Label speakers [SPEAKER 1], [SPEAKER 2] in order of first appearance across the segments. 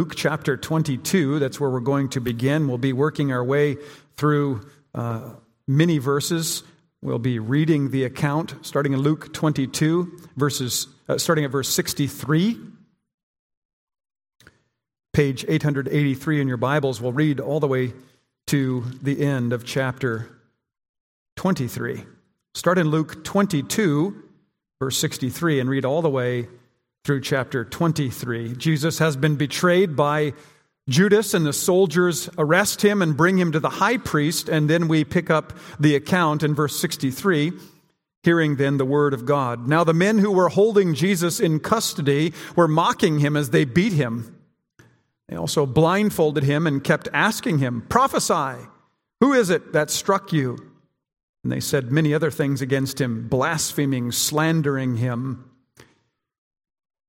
[SPEAKER 1] Luke chapter 22. That's where we're going to begin. We'll be working our way through uh, many verses. We'll be reading the account starting in Luke 22, verses, uh, starting at verse 63. Page 883 in your Bibles. We'll read all the way to the end of chapter 23. Start in Luke 22, verse 63, and read all the way through chapter 23. Jesus has been betrayed by Judas, and the soldiers arrest him and bring him to the high priest. And then we pick up the account in verse 63, hearing then the word of God. Now, the men who were holding Jesus in custody were mocking him as they beat him. They also blindfolded him and kept asking him, Prophesy, who is it that struck you? And they said many other things against him, blaspheming, slandering him.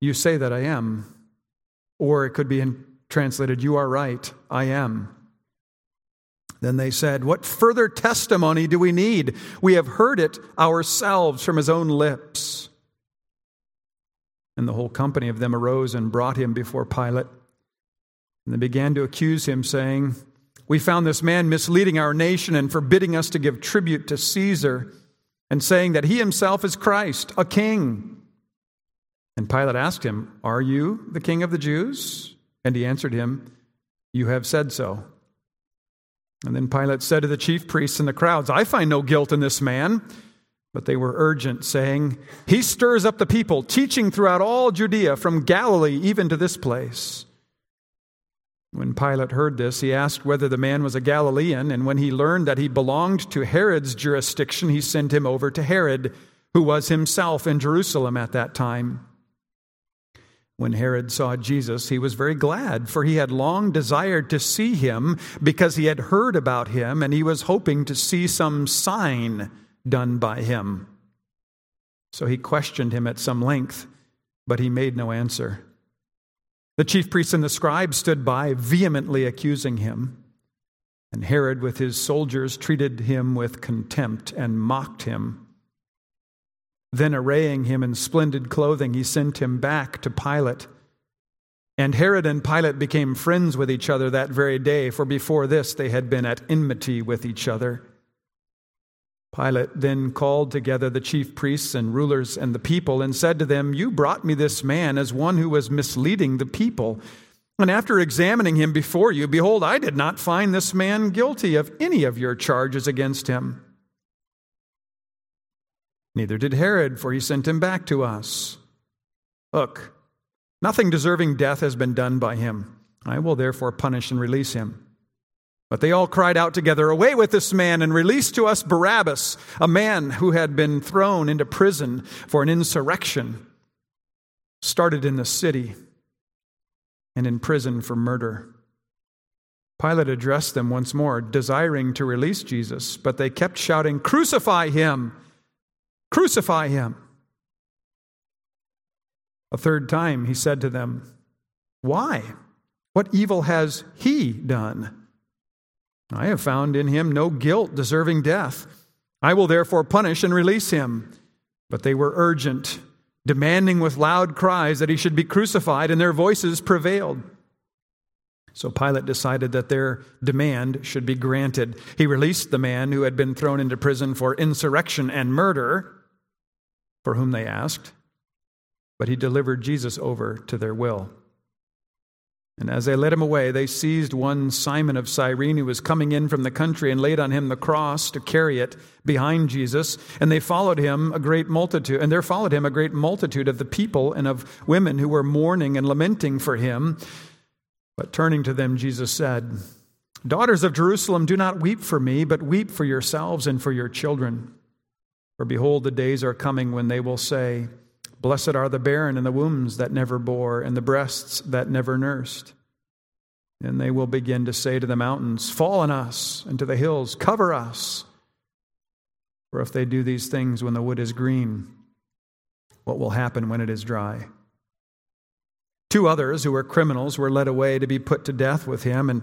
[SPEAKER 1] you say that I am. Or it could be translated, You are right, I am. Then they said, What further testimony do we need? We have heard it ourselves from his own lips. And the whole company of them arose and brought him before Pilate. And they began to accuse him, saying, We found this man misleading our nation and forbidding us to give tribute to Caesar, and saying that he himself is Christ, a king. And Pilate asked him, Are you the king of the Jews? And he answered him, You have said so. And then Pilate said to the chief priests and the crowds, I find no guilt in this man. But they were urgent, saying, He stirs up the people, teaching throughout all Judea, from Galilee even to this place. When Pilate heard this, he asked whether the man was a Galilean, and when he learned that he belonged to Herod's jurisdiction, he sent him over to Herod, who was himself in Jerusalem at that time. When Herod saw Jesus, he was very glad, for he had long desired to see him because he had heard about him, and he was hoping to see some sign done by him. So he questioned him at some length, but he made no answer. The chief priests and the scribes stood by, vehemently accusing him. And Herod, with his soldiers, treated him with contempt and mocked him. Then, arraying him in splendid clothing, he sent him back to Pilate. And Herod and Pilate became friends with each other that very day, for before this they had been at enmity with each other. Pilate then called together the chief priests and rulers and the people and said to them, You brought me this man as one who was misleading the people. And after examining him before you, behold, I did not find this man guilty of any of your charges against him. Neither did Herod, for he sent him back to us. Look, nothing deserving death has been done by him. I will therefore punish and release him. But they all cried out together, Away with this man, and release to us Barabbas, a man who had been thrown into prison for an insurrection, started in the city, and in prison for murder. Pilate addressed them once more, desiring to release Jesus, but they kept shouting, Crucify him! Crucify him. A third time he said to them, Why? What evil has he done? I have found in him no guilt deserving death. I will therefore punish and release him. But they were urgent, demanding with loud cries that he should be crucified, and their voices prevailed. So Pilate decided that their demand should be granted. He released the man who had been thrown into prison for insurrection and murder for whom they asked, but he delivered Jesus over to their will. And as they led him away, they seized one Simon of Cyrene who was coming in from the country and laid on him the cross to carry it behind Jesus. And they followed him a great multitude, and there followed him a great multitude of the people and of women who were mourning and lamenting for him. But turning to them, Jesus said, Daughters of Jerusalem, do not weep for me, but weep for yourselves and for your children. For behold, the days are coming when they will say, Blessed are the barren and the wombs that never bore, and the breasts that never nursed. And they will begin to say to the mountains, Fall on us, and to the hills, Cover us. For if they do these things when the wood is green, what will happen when it is dry? Two others who were criminals were led away to be put to death with him, and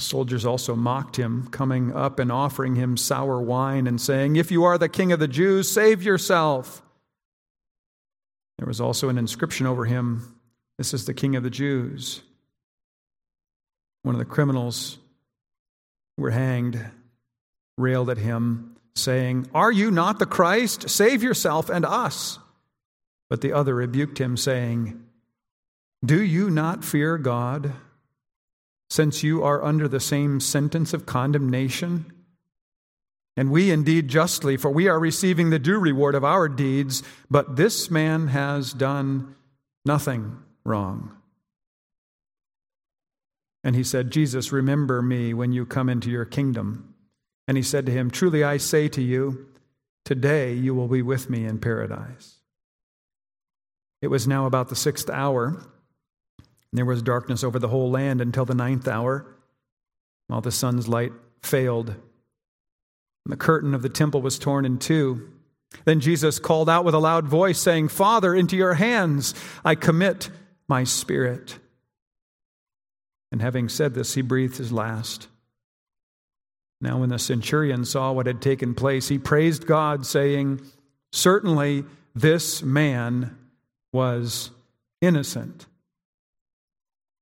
[SPEAKER 1] The soldiers also mocked him, coming up and offering him sour wine and saying, If you are the king of the Jews, save yourself. There was also an inscription over him This is the king of the Jews. One of the criminals who were hanged railed at him, saying, Are you not the Christ? Save yourself and us. But the other rebuked him, saying, Do you not fear God? Since you are under the same sentence of condemnation? And we indeed justly, for we are receiving the due reward of our deeds, but this man has done nothing wrong. And he said, Jesus, remember me when you come into your kingdom. And he said to him, Truly I say to you, today you will be with me in paradise. It was now about the sixth hour. There was darkness over the whole land until the ninth hour, while the sun's light failed. And the curtain of the temple was torn in two. Then Jesus called out with a loud voice, saying, Father, into your hands I commit my spirit. And having said this, he breathed his last. Now, when the centurion saw what had taken place, he praised God, saying, Certainly this man was innocent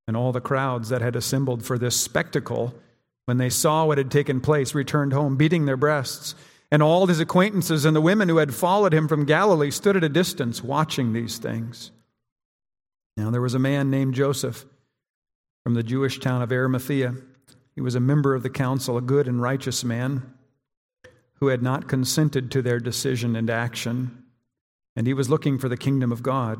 [SPEAKER 1] and all the crowds that had assembled for this spectacle, when they saw what had taken place, returned home, beating their breasts. And all his acquaintances and the women who had followed him from Galilee stood at a distance watching these things. Now there was a man named Joseph from the Jewish town of Arimathea. He was a member of the council, a good and righteous man who had not consented to their decision and action, and he was looking for the kingdom of God.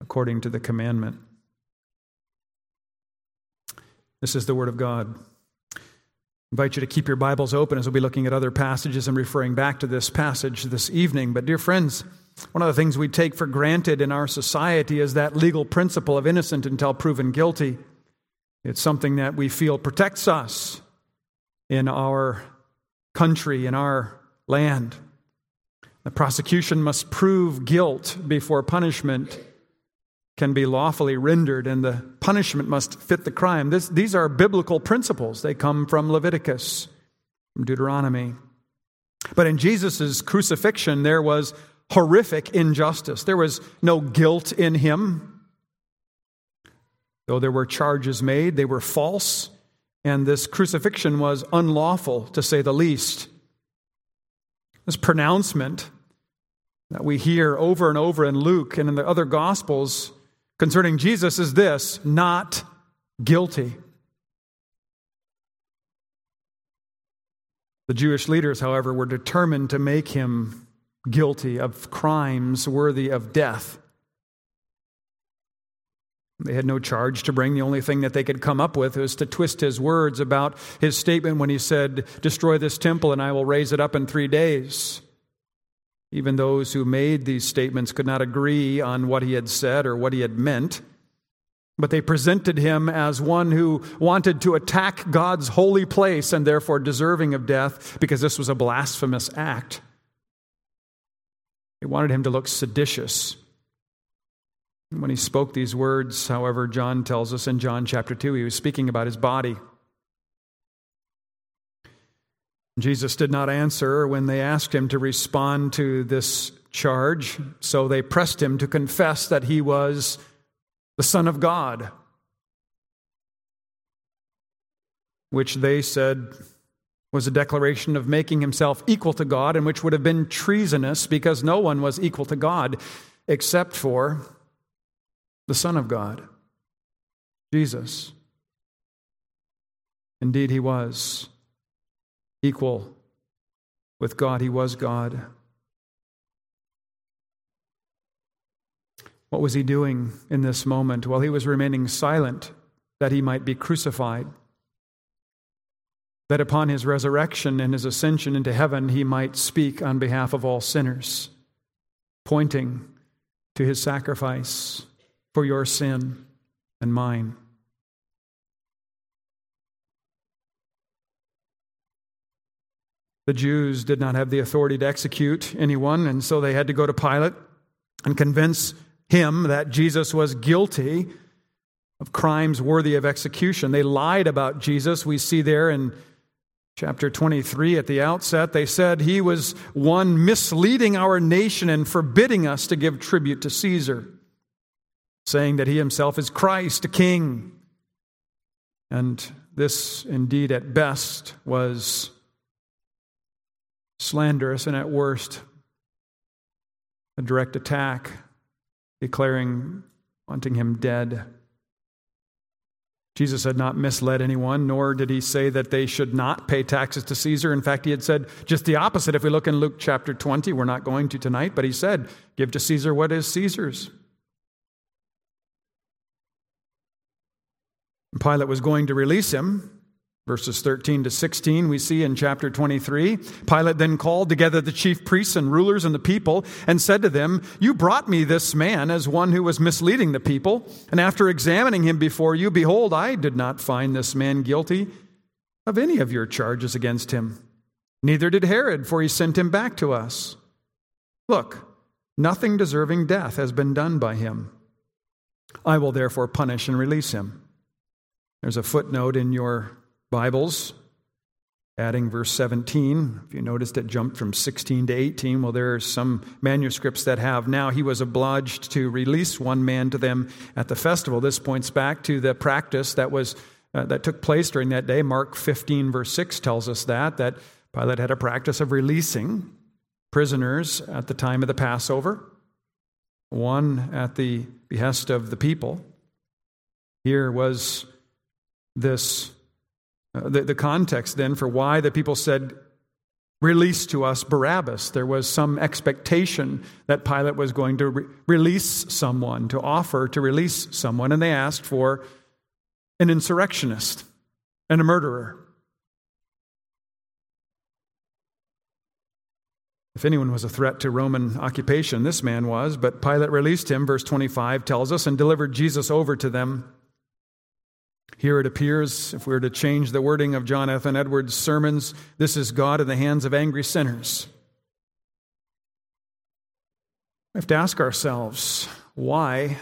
[SPEAKER 1] according to the commandment. This is the Word of God. I invite you to keep your Bibles open as we'll be looking at other passages and referring back to this passage this evening. But, dear friends, one of the things we take for granted in our society is that legal principle of innocent until proven guilty. It's something that we feel protects us in our country, in our land. The prosecution must prove guilt before punishment can be lawfully rendered and the punishment must fit the crime. This, these are biblical principles. They come from Leviticus, from Deuteronomy. But in Jesus' crucifixion, there was horrific injustice. There was no guilt in him. Though there were charges made, they were false, and this crucifixion was unlawful, to say the least. This pronouncement that we hear over and over in Luke and in the other Gospels concerning Jesus is this not guilty. The Jewish leaders, however, were determined to make him guilty of crimes worthy of death. They had no charge to bring. The only thing that they could come up with was to twist his words about his statement when he said, Destroy this temple and I will raise it up in three days. Even those who made these statements could not agree on what he had said or what he had meant, but they presented him as one who wanted to attack God's holy place and therefore deserving of death because this was a blasphemous act. They wanted him to look seditious. When he spoke these words, however, John tells us in John chapter 2, he was speaking about his body. Jesus did not answer when they asked him to respond to this charge, so they pressed him to confess that he was the Son of God, which they said was a declaration of making himself equal to God, and which would have been treasonous because no one was equal to God except for the Son of God, Jesus. Indeed, he was equal with God, he was God. What was he doing in this moment? Well, he was remaining silent that he might be crucified that upon his resurrection and his ascension into heaven, he might speak on behalf of all sinners, pointing to his sacrifice for your sin and mine. The Jews did not have the authority to execute anyone, and so they had to go to Pilate and convince him that Jesus was guilty of crimes worthy of execution. They lied about Jesus. We see there in Chapter 23, at the outset, they said he was one misleading our nation and forbidding us to give tribute to Caesar, saying that he himself is Christ, a king. And this, indeed, at best, was slanderous and at worst, a direct attack, declaring, wanting him dead. Jesus had not misled anyone, nor did he say that they should not pay taxes to Caesar. In fact, he had said just the opposite. If we look in Luke chapter 20, we're not going to tonight, but he said, Give to Caesar what is Caesar's. Pilate was going to release him, Verses 13 to 16, we see in chapter 23. Pilate then called together the chief priests and rulers and the people and said to them, You brought me this man as one who was misleading the people. And after examining him before you, behold, I did not find this man guilty of any of your charges against him. Neither did Herod, for he sent him back to us. Look, nothing deserving death has been done by him. I will therefore punish and release him. There's a footnote in your Bibles, adding verse 17. If you noticed it jumped from 16 to 18, well, there are some manuscripts that have now he was obliged to release one man to them at the festival. This points back to the practice that was uh, that took place during that day. Mark 15 verse 6 tells us that that Pilate had a practice of releasing prisoners at the time of the Passover, one at the behest of the people. Here was this uh, the, the context then for why the people said, Release to us Barabbas. There was some expectation that Pilate was going to re- release someone, to offer to release someone, and they asked for an insurrectionist and a murderer. If anyone was a threat to Roman occupation, this man was, but Pilate released him, verse 25 tells us, and delivered Jesus over to them. Here it appears, if we were to change the wording of Jonathan Edwards' sermons, this is God in the hands of angry sinners. We have to ask ourselves why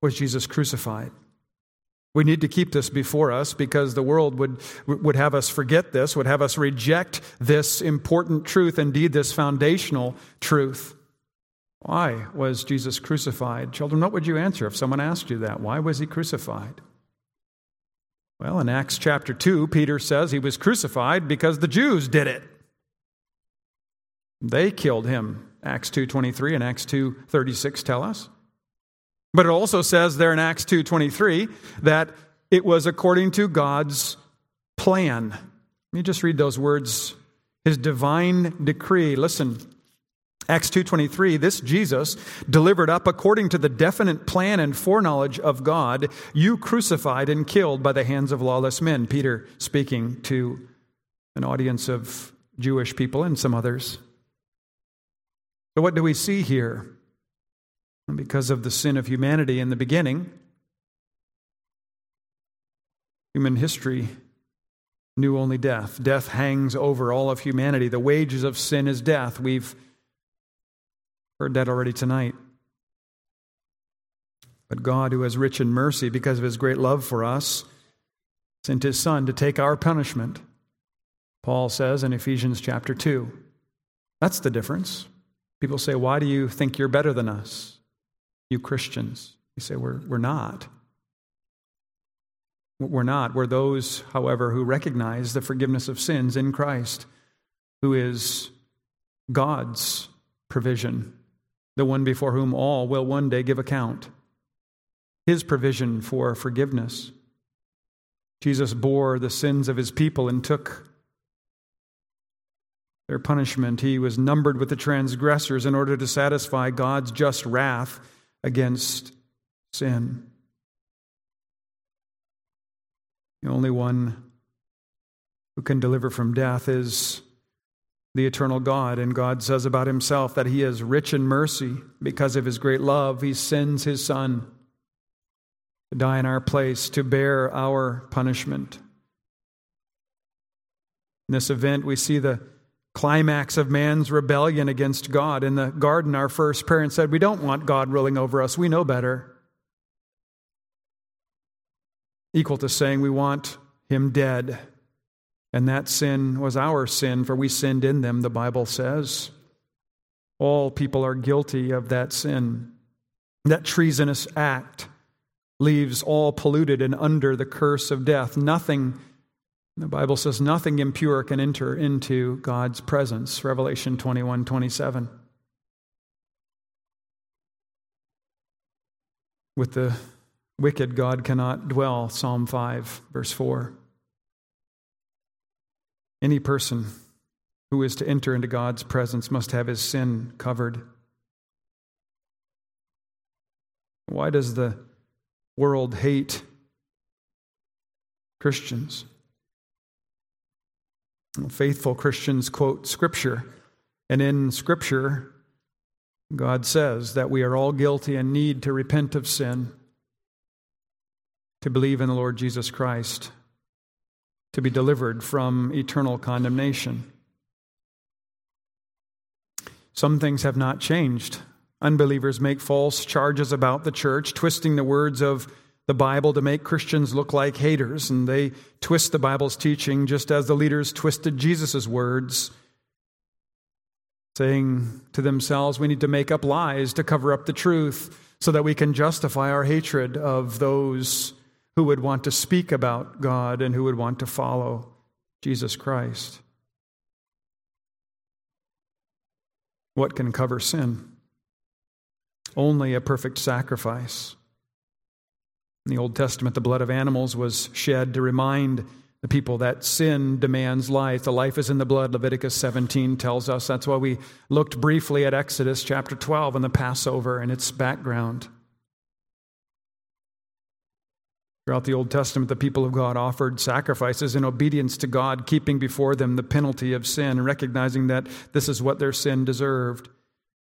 [SPEAKER 1] was Jesus crucified? We need to keep this before us because the world would, would have us forget this, would have us reject this important truth, indeed, this foundational truth. Why was Jesus crucified? Children, what would you answer if someone asked you that? Why was he crucified? Well, in Acts chapter 2, Peter says he was crucified because the Jews did it. They killed him. Acts 2:23 and Acts 2:36 tell us. But it also says there in Acts 2:23 that it was according to God's plan. Let me just read those words. His divine decree. Listen, Acts 2:23 this Jesus delivered up according to the definite plan and foreknowledge of God you crucified and killed by the hands of lawless men. Peter speaking to an audience of Jewish people and some others. So what do we see here? Because of the sin of humanity in the beginning human history knew only death. Death hangs over all of humanity. The wages of sin is death. We've Heard that already tonight. But God, who is rich in mercy because of his great love for us, sent his Son to take our punishment. Paul says in Ephesians chapter 2. That's the difference. People say, Why do you think you're better than us, you Christians? You say, We're, we're not. We're not. We're those, however, who recognize the forgiveness of sins in Christ, who is God's provision, the one before whom all will one day give account. His provision for forgiveness. Jesus bore the sins of his people and took their punishment. He was numbered with the transgressors in order to satisfy God's just wrath against sin. The only one who can deliver from death is the eternal God. And God says about himself that he is rich in mercy. Because of his great love, he sends his Son to die in our place, to bear our punishment. In this event, we see the climax of man's rebellion against God. In the garden, our first parents said, We don't want God ruling over us, we know better equal to saying we want him dead. And that sin was our sin, for we sinned in them, the Bible says. All people are guilty of that sin. That treasonous act leaves all polluted and under the curse of death. Nothing, the Bible says, nothing impure can enter into God's presence. Revelation 21 27. With the wicked God cannot dwell, Psalm 5, verse 4. Any person who is to enter into God's presence must have his sin covered. Why does the world hate Christians? Faithful Christians quote Scripture, and in Scripture, God says that we are all guilty and need to repent of sin to believe in the Lord Jesus Christ, to be delivered from eternal condemnation. Some things have not changed. Unbelievers make false charges about the church, twisting the words of the Bible to make Christians look like haters, and they twist the Bible's teaching just as the leaders twisted Jesus' words, saying to themselves, We need to make up lies to cover up the truth so that we can justify our hatred of those who would want to speak about God and who would want to follow Jesus Christ. What can cover sin? Only a perfect sacrifice. In the Old Testament, the blood of animals was shed to remind the people that sin demands life. The life is in the blood, Leviticus 17 tells us. That's why we looked briefly at Exodus chapter 12 and the Passover and its background. Throughout the Old Testament, the people of God offered sacrifices in obedience to God, keeping before them the penalty of sin recognizing that this is what their sin deserved.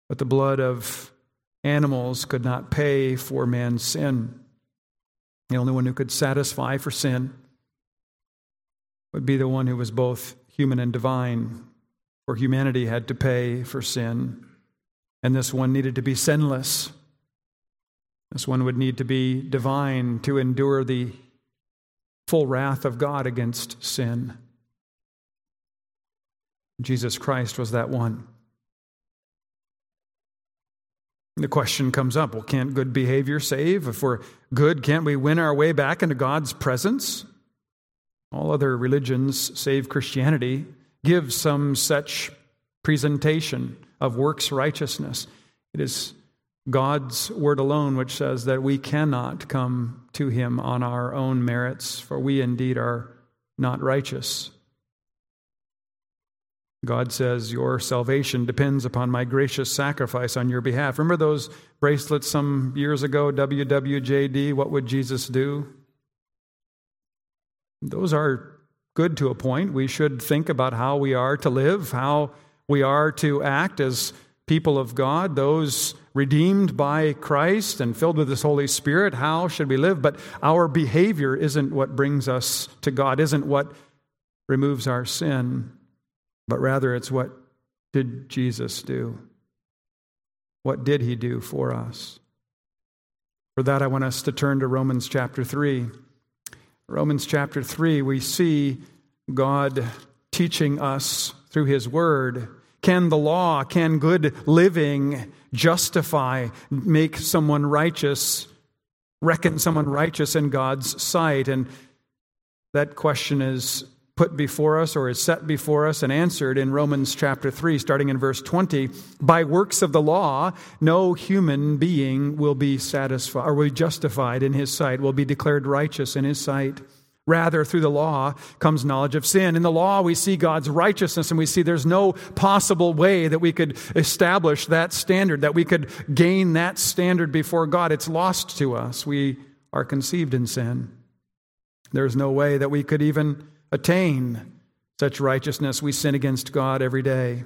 [SPEAKER 1] But the blood of animals could not pay for man's sin. The only one who could satisfy for sin would be the one who was both human and divine, for humanity had to pay for sin, and this one needed to be sinless. This one would need to be divine to endure the full wrath of God against sin. Jesus Christ was that one. The question comes up well, can't good behavior save? If we're good, can't we win our way back into God's presence? All other religions, save Christianity, give some such presentation of works righteousness. It is God's word alone, which says that we cannot come to him on our own merits, for we indeed are not righteous. God says, Your salvation depends upon my gracious sacrifice on your behalf. Remember those bracelets some years ago, WWJD? What would Jesus do? Those are good to a point. We should think about how we are to live, how we are to act as people of God, those redeemed by Christ and filled with His Holy Spirit, how should we live? But our behavior isn't what brings us to God, isn't what removes our sin, but rather it's what did Jesus do? What did He do for us? For that, I want us to turn to Romans chapter 3. Romans chapter 3, we see God teaching us through His Word. Can the law, can good living justify, make someone righteous, reckon someone righteous in God's sight? And that question is put before us or is set before us and answered in Romans chapter 3, starting in verse 20. By works of the law, no human being will be satisfied or will be justified in his sight, will be declared righteous in his sight. Rather, through the law comes knowledge of sin. In the law, we see God's righteousness, and we see there's no possible way that we could establish that standard, that we could gain that standard before God. It's lost to us. We are conceived in sin. There's no way that we could even attain such righteousness. We sin against God every day.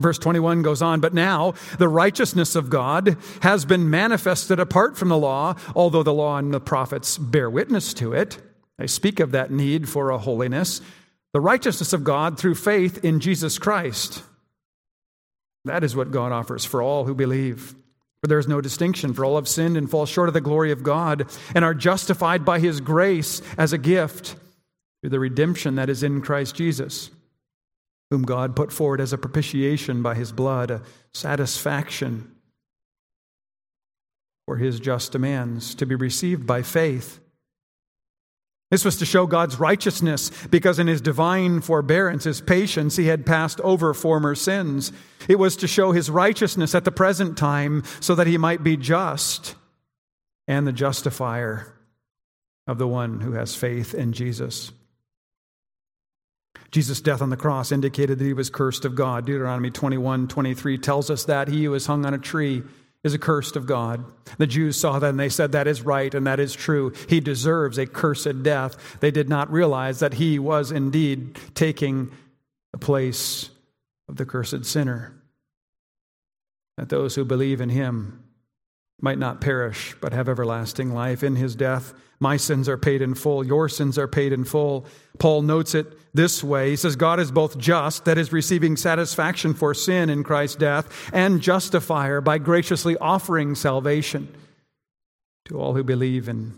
[SPEAKER 1] Verse 21 goes on, but now the righteousness of God has been manifested apart from the law, although the law and the prophets bear witness to it. I speak of that need for a holiness. The righteousness of God through faith in Jesus Christ. That is what God offers for all who believe. For there is no distinction, for all have sinned and fall short of the glory of God, and are justified by his grace as a gift through the redemption that is in Christ Jesus, whom God put forward as a propitiation by his blood, a satisfaction for his just demands, to be received by faith. This was to show God's righteousness because in his divine forbearance, his patience, he had passed over former sins. It was to show his righteousness at the present time so that he might be just and the justifier of the one who has faith in Jesus. Jesus' death on the cross indicated that he was cursed of God. Deuteronomy 21 23 tells us that he who is hung on a tree is accursed of God. The Jews saw that and they said, That is right and that is true. He deserves a cursed death. They did not realize that he was indeed taking the place of the cursed sinner. That those who believe in him might not perish, but have everlasting life. In his death, my sins are paid in full, your sins are paid in full. Paul notes it this way He says, God is both just, that is, receiving satisfaction for sin in Christ's death, and justifier by graciously offering salvation to all who believe in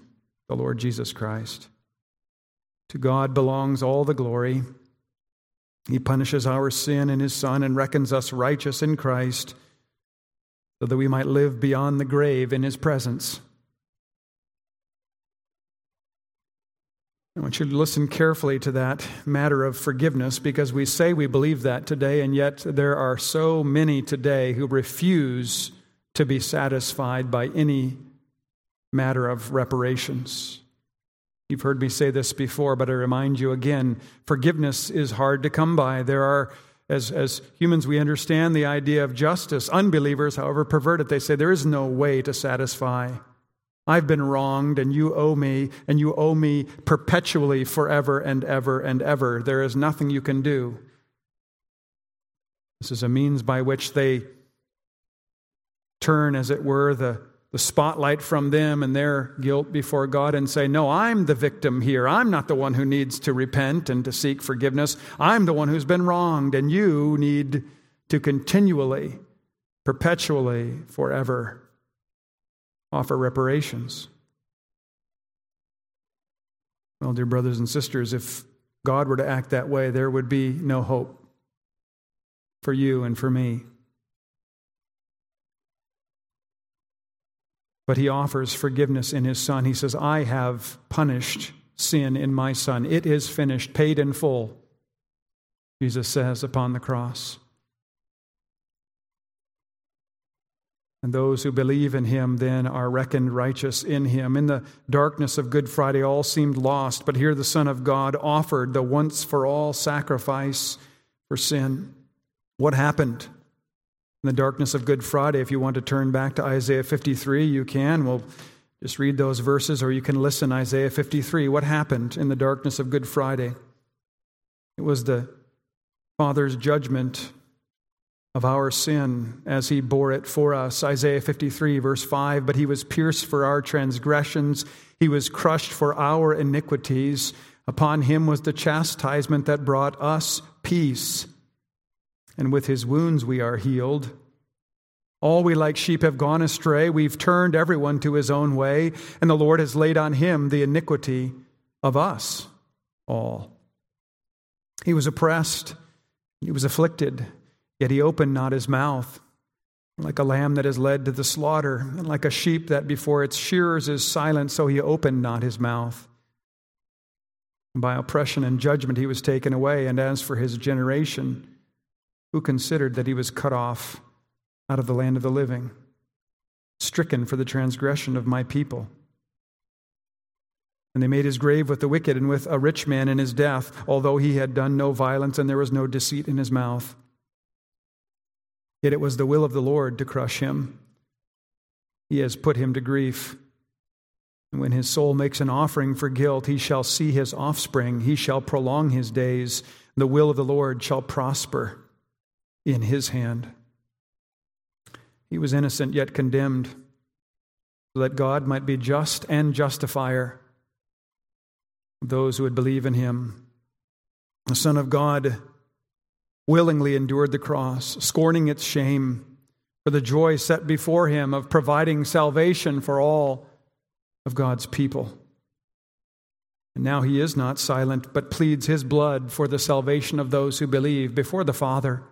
[SPEAKER 1] the Lord Jesus Christ. To God belongs all the glory. He punishes our sin in His Son and reckons us righteous in Christ so that we might live beyond the grave in His presence. I want you to listen carefully to that matter of forgiveness because we say we believe that today, and yet there are so many today who refuse to be satisfied by any matter of reparations. You've heard me say this before, but I remind you again forgiveness is hard to come by. There are, as, as humans, we understand the idea of justice. Unbelievers, however, perverted. They say there is no way to satisfy. I've been wronged, and you owe me, and you owe me perpetually, forever and ever and ever. There is nothing you can do. This is a means by which they turn, as it were, the, the spotlight from them and their guilt before God and say, No, I'm the victim here. I'm not the one who needs to repent and to seek forgiveness. I'm the one who's been wronged, and you need to continually, perpetually, forever offer reparations. Well, dear brothers and sisters, if God were to act that way, there would be no hope for you and for me. But he offers forgiveness in his Son. He says, I have punished sin in my Son. It is finished, paid in full, Jesus says upon the cross. And those who believe in him then are reckoned righteous in him. In the darkness of Good Friday, all seemed lost, but here the Son of God offered the once for all sacrifice for sin. What happened in the darkness of Good Friday? If you want to turn back to Isaiah 53, you can. We'll just read those verses, or you can listen Isaiah 53. What happened in the darkness of Good Friday? It was the Father's judgment of our sin as he bore it for us. Isaiah 53, verse 5 But he was pierced for our transgressions, he was crushed for our iniquities. Upon him was the chastisement that brought us peace, and with his wounds we are healed. All we like sheep have gone astray. We've turned everyone to his own way, and the Lord has laid on him the iniquity of us all. He was oppressed, he was afflicted, yet he opened not his mouth. Like a lamb that is led to the slaughter, and like a sheep that before its shearers is silent, so he opened not his mouth. By oppression and judgment he was taken away, and as for his generation, who considered that he was cut off out of the land of the living, stricken for the transgression of my people. And they made his grave with the wicked and with a rich man in his death, although he had done no violence and there was no deceit in his mouth. Yet it was the will of the Lord to crush him. He has put him to grief. And when his soul makes an offering for guilt, he shall see his offspring. He shall prolong his days. The will of the Lord shall prosper in his hand. He was innocent yet condemned, so that God might be just and justifier of those who would believe in him. The Son of God willingly endured the cross, scorning its shame, for the joy set before him of providing salvation for all of God's people. And now he is not silent, but pleads his blood for the salvation of those who believe before the Father.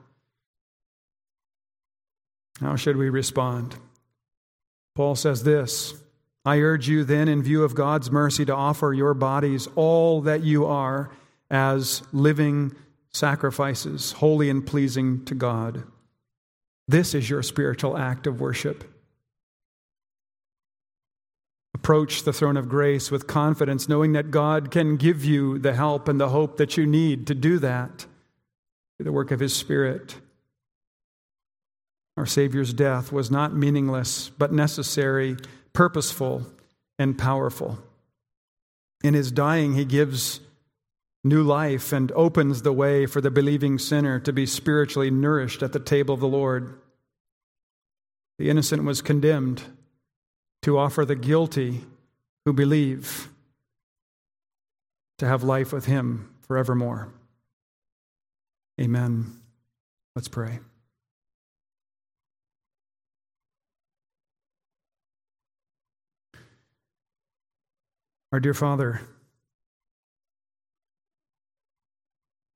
[SPEAKER 1] How should we respond? Paul says this I urge you then, in view of God's mercy, to offer your bodies, all that you are, as living sacrifices, holy and pleasing to God. This is your spiritual act of worship. Approach the throne of grace with confidence, knowing that God can give you the help and the hope that you need to do that through the work of His Spirit. Our Savior's death was not meaningless, but necessary, purposeful, and powerful. In his dying, he gives new life and opens the way for the believing sinner to be spiritually nourished at the table of the Lord. The innocent was condemned to offer the guilty who believe to have life with him forevermore. Amen. Let's pray. Our dear Father,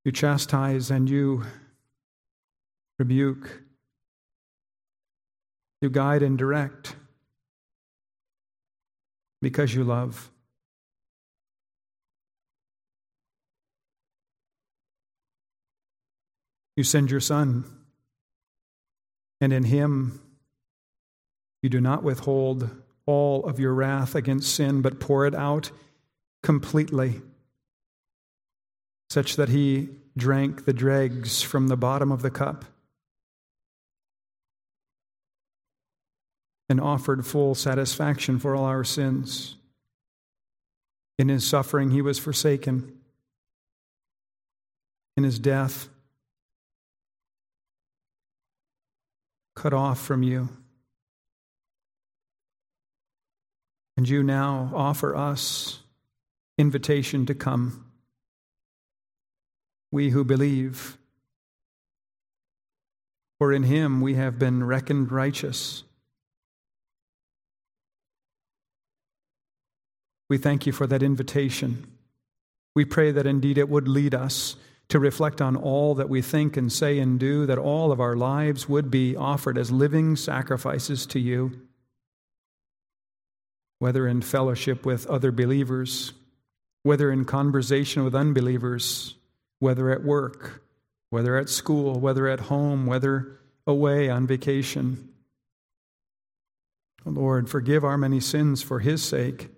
[SPEAKER 1] you chastise and you rebuke, you guide and direct because you love. You send your Son, and in Him you do not withhold all of your wrath against sin, but pour it out completely, such that he drank the dregs from the bottom of the cup and offered full satisfaction for all our sins. In his suffering, he was forsaken. In his death, cut off from you. And you now offer us invitation to come. We who believe, for in him we have been reckoned righteous. We thank you for that invitation. We pray that indeed it would lead us to reflect on all that we think and say and do, that all of our lives would be offered as living sacrifices to you whether in fellowship with other believers, whether in conversation with unbelievers, whether at work, whether at school, whether at home, whether away on vacation. Lord, forgive our many sins for His sake.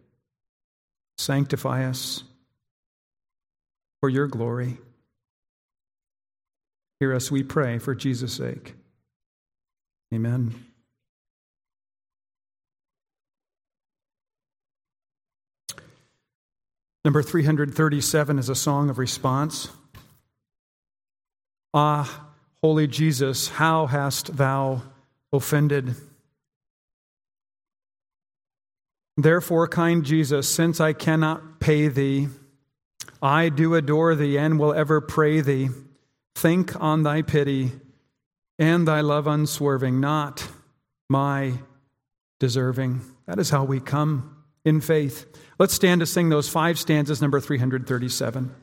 [SPEAKER 1] Sanctify us for your glory. Hear us, we pray, for Jesus' sake. Amen. Number 337 is a song of response. Ah, holy Jesus, how hast thou offended? Therefore, kind Jesus, since I cannot pay thee, I do adore thee and will ever pray thee. Think on thy pity and thy love unswerving, not my deserving. That is how we come in faith. Let's stand to sing those five stanzas, number 337.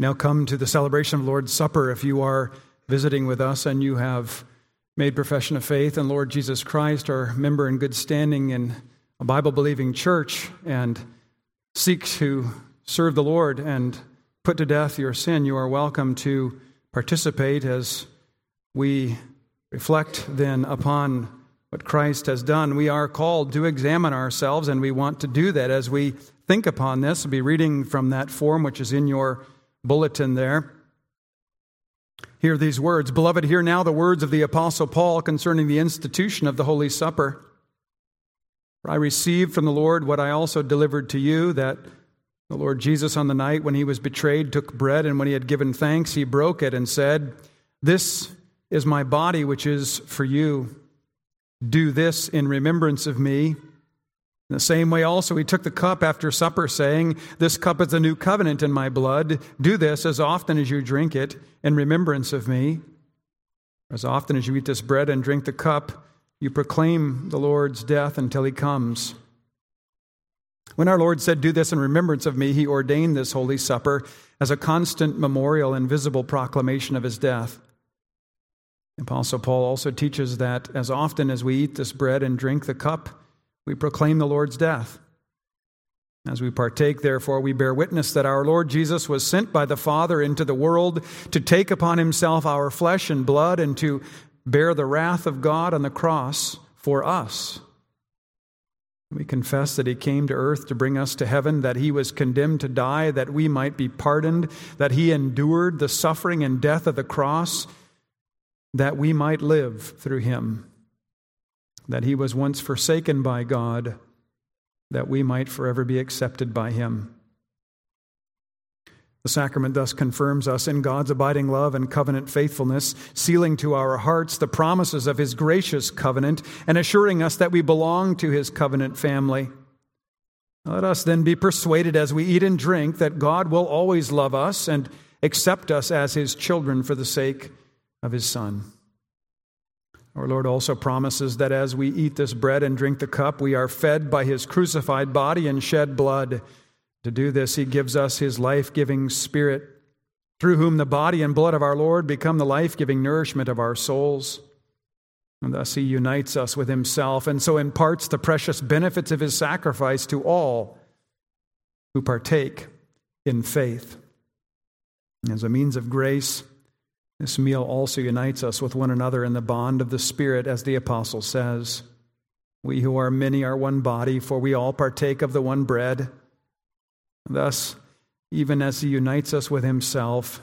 [SPEAKER 1] Now come to the celebration of Lord's Supper if you are visiting with us and you have made profession of faith in Lord Jesus Christ, our member in good standing in a Bible believing church, and seek to serve the Lord and put to death your sin, you are welcome to participate as we reflect then upon what Christ has done. We are called to examine ourselves, and we want to do that as we think upon this. I'll be reading from that form which is in your bulletin there. Hear these words Beloved, hear now the words of the Apostle Paul concerning the institution of the Holy Supper. For I received from the Lord what I also delivered to you that the Lord Jesus, on the night when he was betrayed, took bread, and when he had given thanks, he broke it and said, This is my body, which is for you. Do this in remembrance of me. In the same way, also, he took the cup after supper, saying, This cup is the new covenant in my blood. Do this as often as you drink it in remembrance of me. As often as you eat this bread and drink the cup, you proclaim the Lord's death until he comes. When our Lord said, Do this in remembrance of me, he ordained this Holy Supper as a constant memorial and visible proclamation of his death. The Apostle Paul also teaches that as often as we eat this bread and drink the cup, we proclaim the Lord's death. As we partake, therefore, we bear witness that our Lord Jesus was sent by the Father into the world to take upon himself our flesh and blood and to bear the wrath of God on the cross for us. We confess that he came to earth to bring us to heaven, that he was condemned to die, that we might be pardoned, that he endured the suffering and death of the cross, that we might live through him, that he was once forsaken by God that we might forever be accepted by him. The sacrament thus confirms us in God's abiding love and covenant faithfulness, sealing to our hearts the promises of his gracious covenant and assuring us that we belong to his covenant family. Let us then be persuaded as we eat and drink that God will always love us and accept us as his children for the sake of his Son. Our Lord also promises that as we eat this bread and drink the cup, we are fed by his crucified body and shed blood. To do this, he gives us his life giving spirit, through whom the body and blood of our Lord become the life giving nourishment of our souls. And thus he unites us with himself and so imparts the precious benefits of his sacrifice to all who partake in faith. As a means of grace, this meal also unites us with one another in the bond of the Spirit, as the Apostle says. We who are many are one body, for we all partake of the one bread. Thus, even as He unites us with Himself,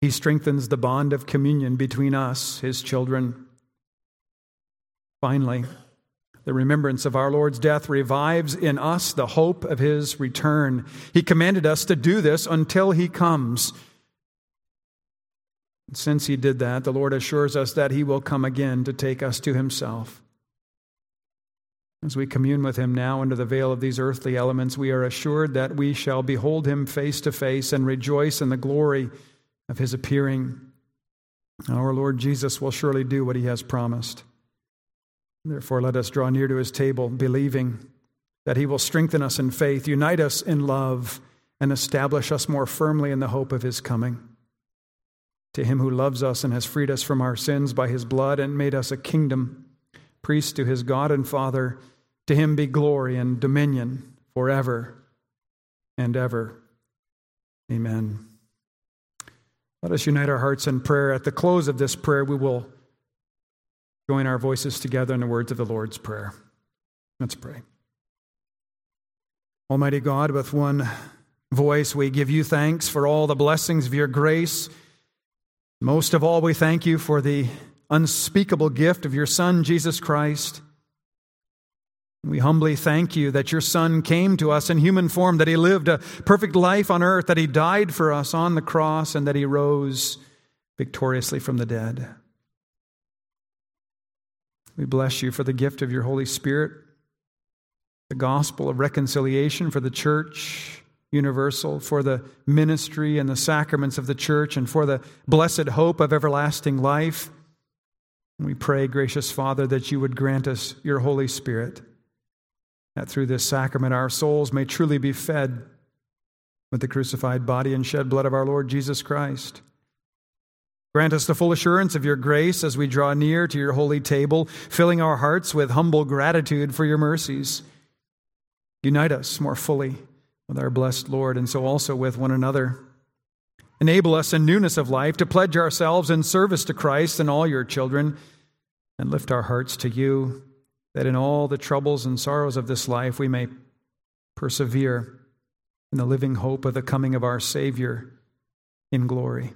[SPEAKER 1] He strengthens the bond of communion between us, His children. Finally, the remembrance of our Lord's death revives in us the hope of His return. He commanded us to do this until He comes. Since he did that, the Lord assures us that he will come again to take us to himself. As we commune with him now under the veil of these earthly elements, we are assured that we shall behold him face to face and rejoice in the glory of his appearing. Our Lord Jesus will surely do what he has promised. Therefore, let us draw near to his table, believing that he will strengthen us in faith, unite us in love, and establish us more firmly in the hope of his coming. To him who loves us and has freed us from our sins by his blood and made us a kingdom, priest to his God and Father, to him be glory and dominion forever and ever. Amen. Let us unite our hearts in prayer. At the close of this prayer, we will join our voices together in the words of the Lord's Prayer. Let's pray. Almighty God, with one voice, we give you thanks for all the blessings of your grace most of all, we thank you for the unspeakable gift of your Son, Jesus Christ. We humbly thank you that your Son came to us in human form, that he lived a perfect life on earth, that he died for us on the cross, and that he rose victoriously from the dead. We bless you for the gift of your Holy Spirit, the gospel of reconciliation for the church, universal, for the ministry and the sacraments of the church, and for the blessed hope of everlasting life. We pray, gracious Father, that you would grant us your Holy Spirit, that through this sacrament our souls may truly be fed with the crucified body and shed blood of our Lord Jesus Christ. Grant us the full assurance of your grace as we draw near to your holy table, filling our hearts with humble gratitude for your mercies. Unite us more fully with our blessed Lord, and so also with one another. Enable us in newness of life to pledge ourselves in service to Christ and all your children, and lift our hearts to you, that in all the troubles and sorrows of this life we may persevere in the living hope of the coming of our Savior in glory.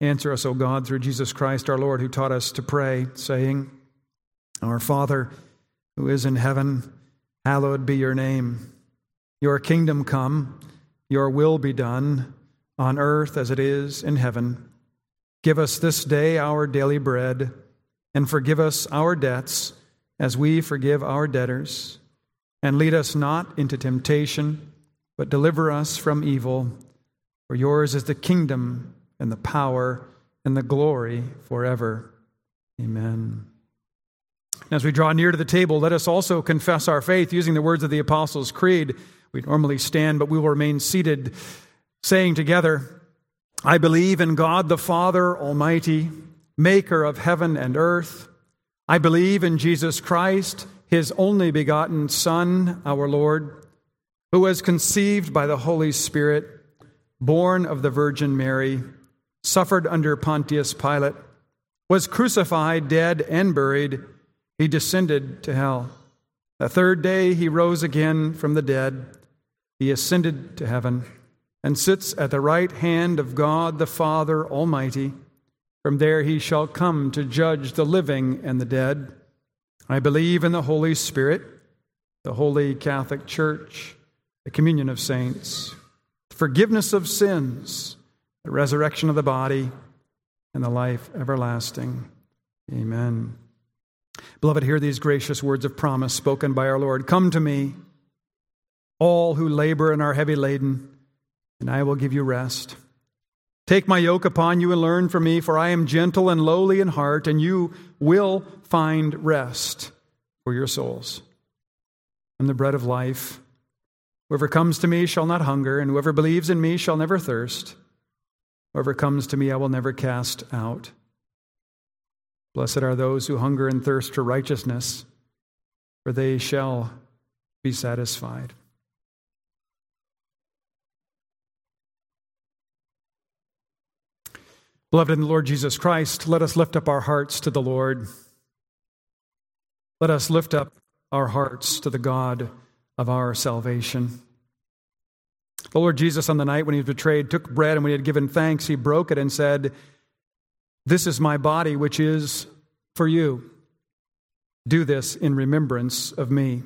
[SPEAKER 1] Answer us, O God, through Jesus Christ our Lord, who taught us to pray, saying, Our Father, who is in heaven, hallowed be your name. Your kingdom come, your will be done, on earth as it is in heaven. Give us this day our daily bread, and forgive us our debts as we forgive our debtors. And lead us not into temptation, but deliver us from evil. For yours is the kingdom, and the power, and the glory forever. Amen. As we draw near to the table, let us also confess our faith using the words of the Apostles' Creed. We normally stand, but we will remain seated, saying together, I believe in God the Father Almighty, maker of heaven and earth. I believe in Jesus Christ, his only begotten Son, our Lord, who was conceived by the Holy Spirit, born of the Virgin Mary, suffered under Pontius Pilate, was crucified, dead, and buried he descended to hell. The third day he rose again from the dead. He ascended to heaven and sits at the right hand of God the Father Almighty. From there he shall come to judge the living and the dead. I believe in the Holy Spirit, the holy Catholic Church, the communion of saints, the forgiveness of sins, the resurrection of the body, and the life everlasting. Amen. Beloved, hear these gracious words of promise spoken by our Lord Come to me, all who labor and are heavy laden, and I will give you rest. Take my yoke upon you and learn from me, for I am gentle and lowly in heart, and you will find rest for your souls. I'm the bread of life. Whoever comes to me shall not hunger, and whoever believes in me shall never thirst. Whoever comes to me, I will never cast out. Blessed are those who hunger and thirst for righteousness, for they shall be satisfied. Beloved in the Lord Jesus Christ, let us lift up our hearts to the Lord. Let us lift up our hearts to the God of our salvation. The Lord Jesus, on the night when he was betrayed, took bread, and when he had given thanks, he broke it and said, this is my body, which is for you. Do this in remembrance of me.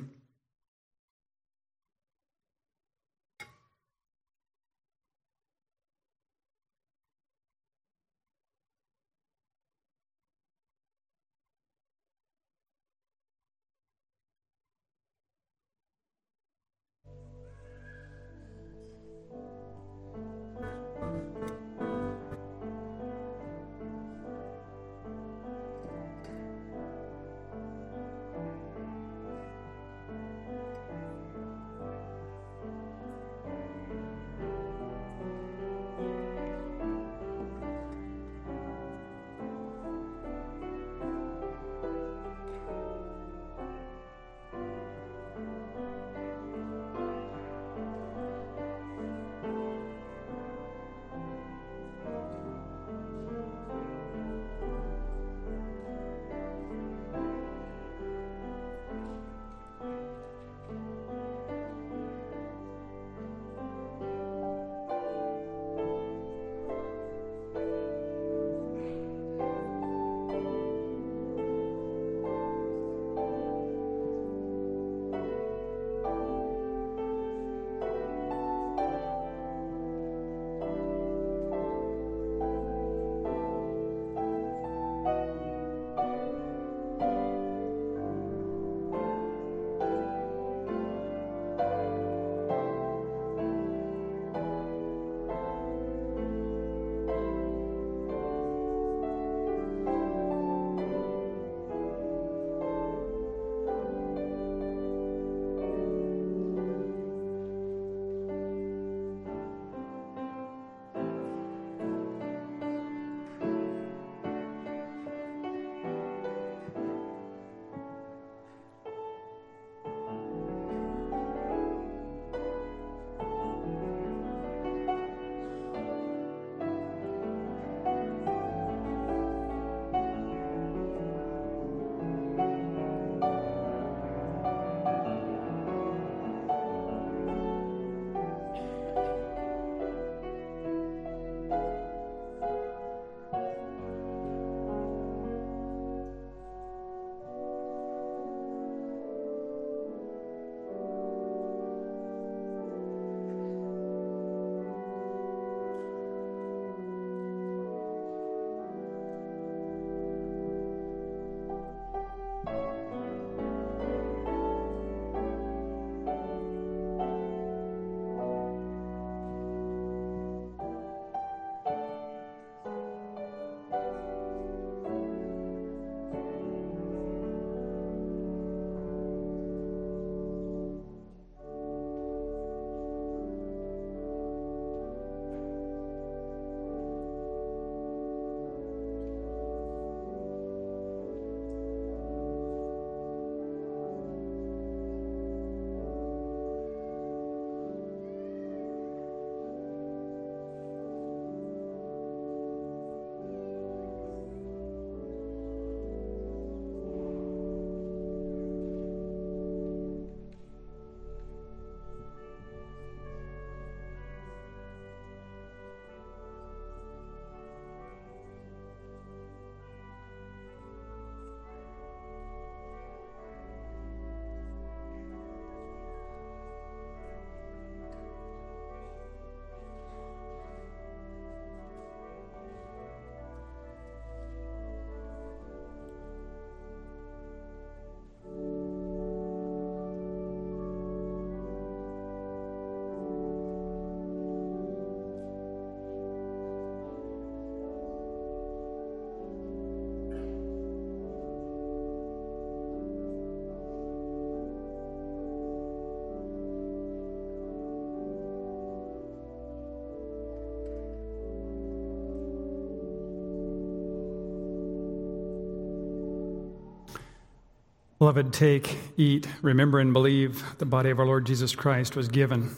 [SPEAKER 1] Beloved, take, eat, remember, and believe the body of our Lord Jesus Christ was given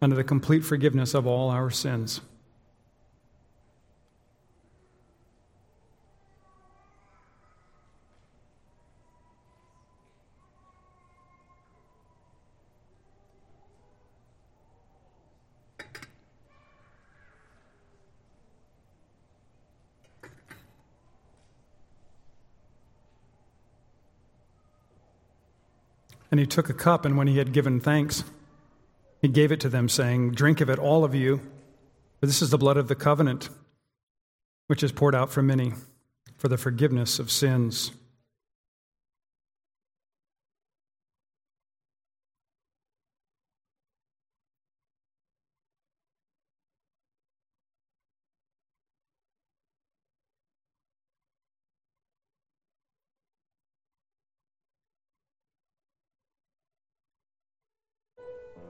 [SPEAKER 1] unto the complete forgiveness of all our sins. And he took a cup, and when he had given thanks, he gave it to them, saying, Drink of it, all of you, for this is the blood of the covenant, which is poured out for many for the forgiveness of sins.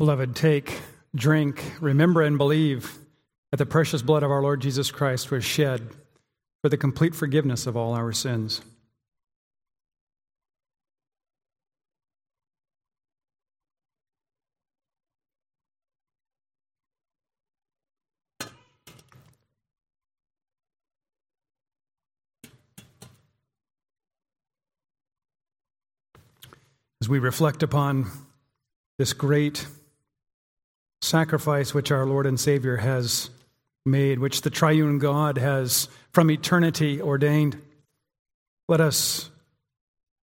[SPEAKER 1] Beloved, take, drink, remember, and believe that the precious blood of our Lord Jesus Christ was shed for the complete forgiveness of all our sins. As we reflect upon this great sacrifice which our Lord and Savior has made, which the triune God has from eternity ordained. Let us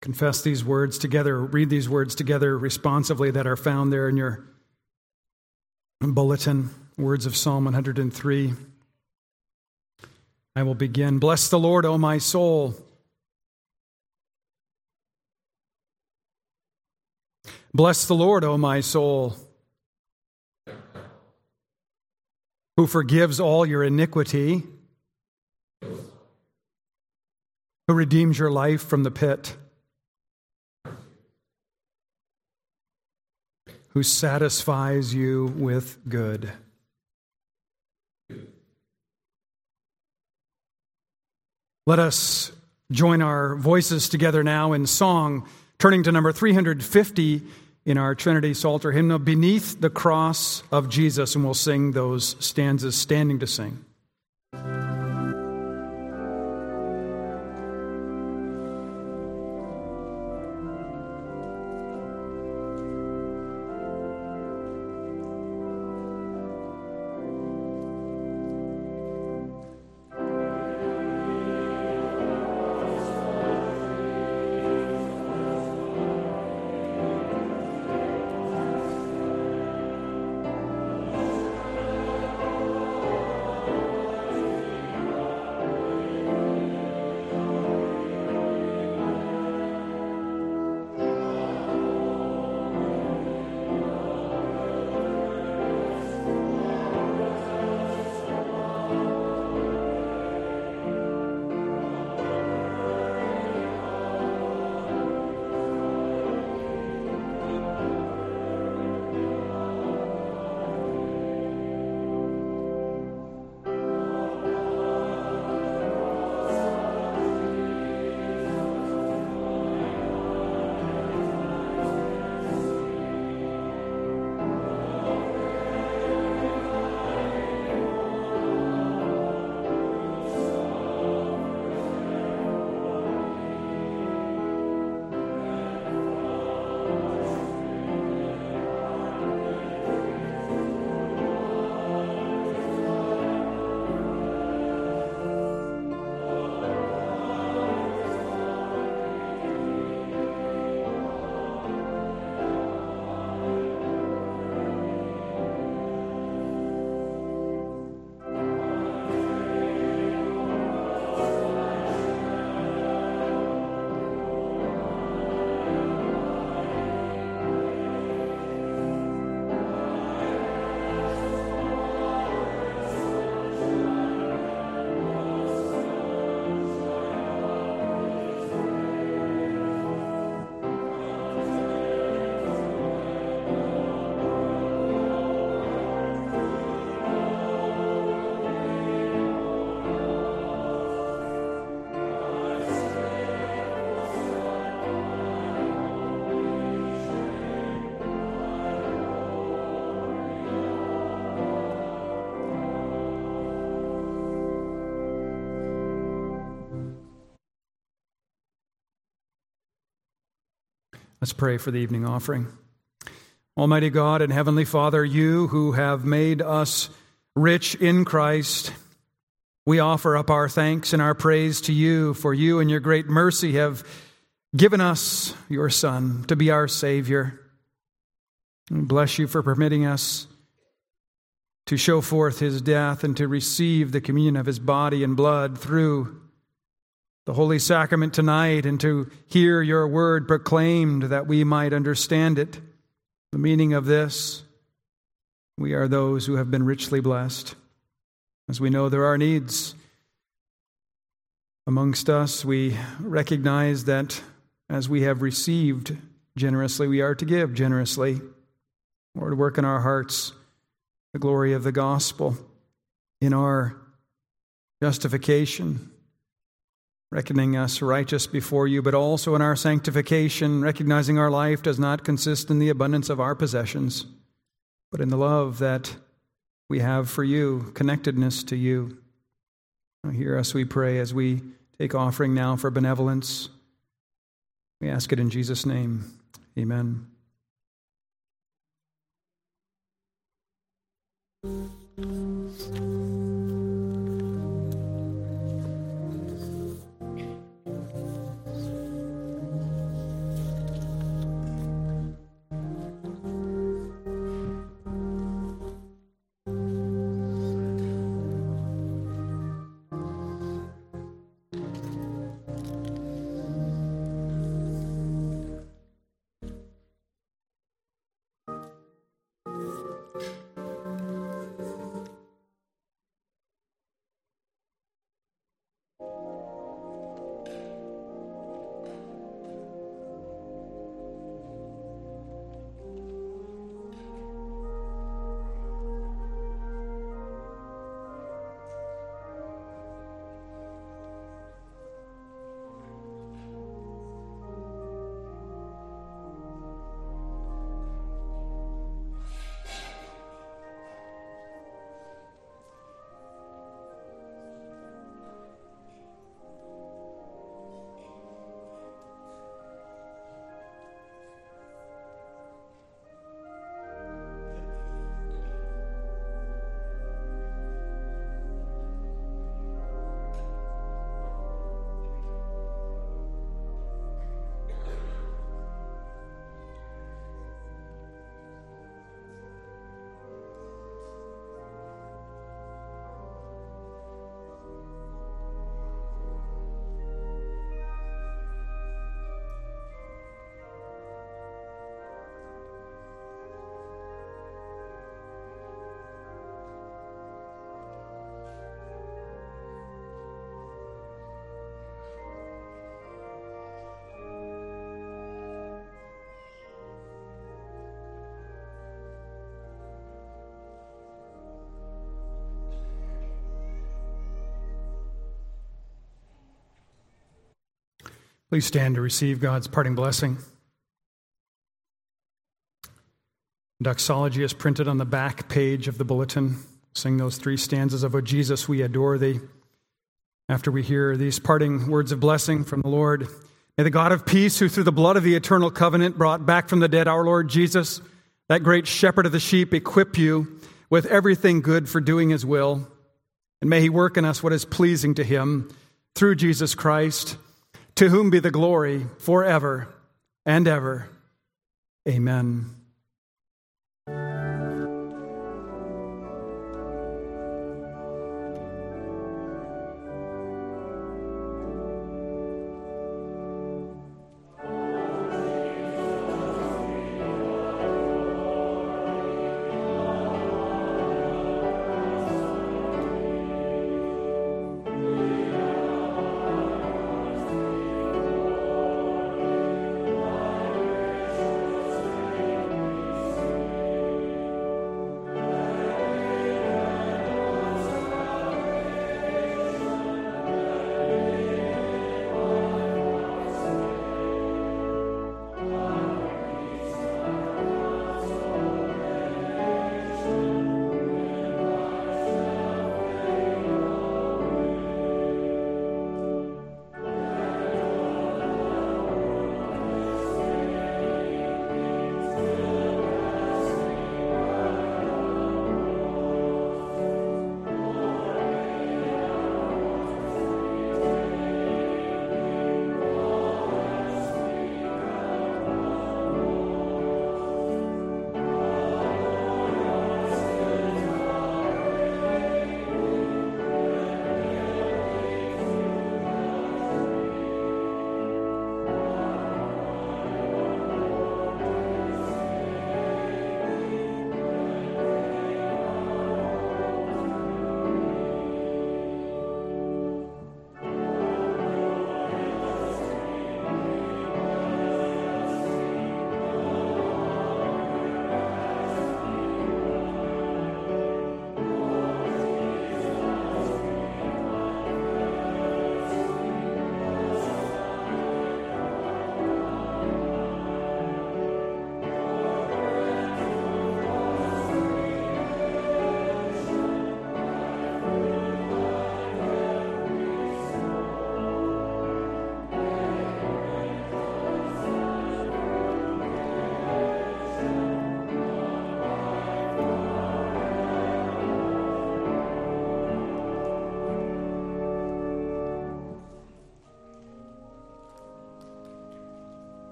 [SPEAKER 1] confess these words together, read these words together responsively that are found there in your bulletin, words of Psalm 103. I will begin. Bless the Lord, O my soul. Bless the Lord, O my soul. Who forgives all your iniquity, who redeems your life from the pit, who satisfies you with good. Let us join our voices together now in song, turning to number 350 in our Trinity Psalter hymnal, Beneath the Cross of Jesus, and we'll sing those stanzas standing to sing. Let's pray for the evening offering. Almighty God and Heavenly Father, you who have made us rich in Christ, we offer up our thanks and our praise to you, for you and your great mercy have given us your Son to be our Savior. We bless you for permitting us to show forth his death and to receive the communion of his body and blood through the Holy Sacrament tonight and to hear your word proclaimed that we might understand it. The meaning of this we are those who have been richly blessed. As we know there are needs amongst us, we recognize that as we have received generously, we are to give generously. Lord, work in our hearts the glory of the gospel, in our justification, reckoning us righteous before you, but also in our sanctification, recognizing our life does not consist in the abundance of our possessions, but in the love that we have for you, connectedness to you. Hear us, we pray, as we take offering now for benevolence. We ask it in Jesus' name. Amen. Please stand to receive God's parting blessing. Doxology is printed on the back page of the bulletin. Sing those three stanzas of O Jesus, we adore thee. After we hear these parting words of blessing from the Lord, may the God of peace, who through the blood of the eternal covenant brought back from the dead our Lord Jesus, that great shepherd of the sheep, equip you with everything good for doing his will. And may he work in us what is pleasing to him through Jesus Christ to whom be the glory forever and ever. Amen.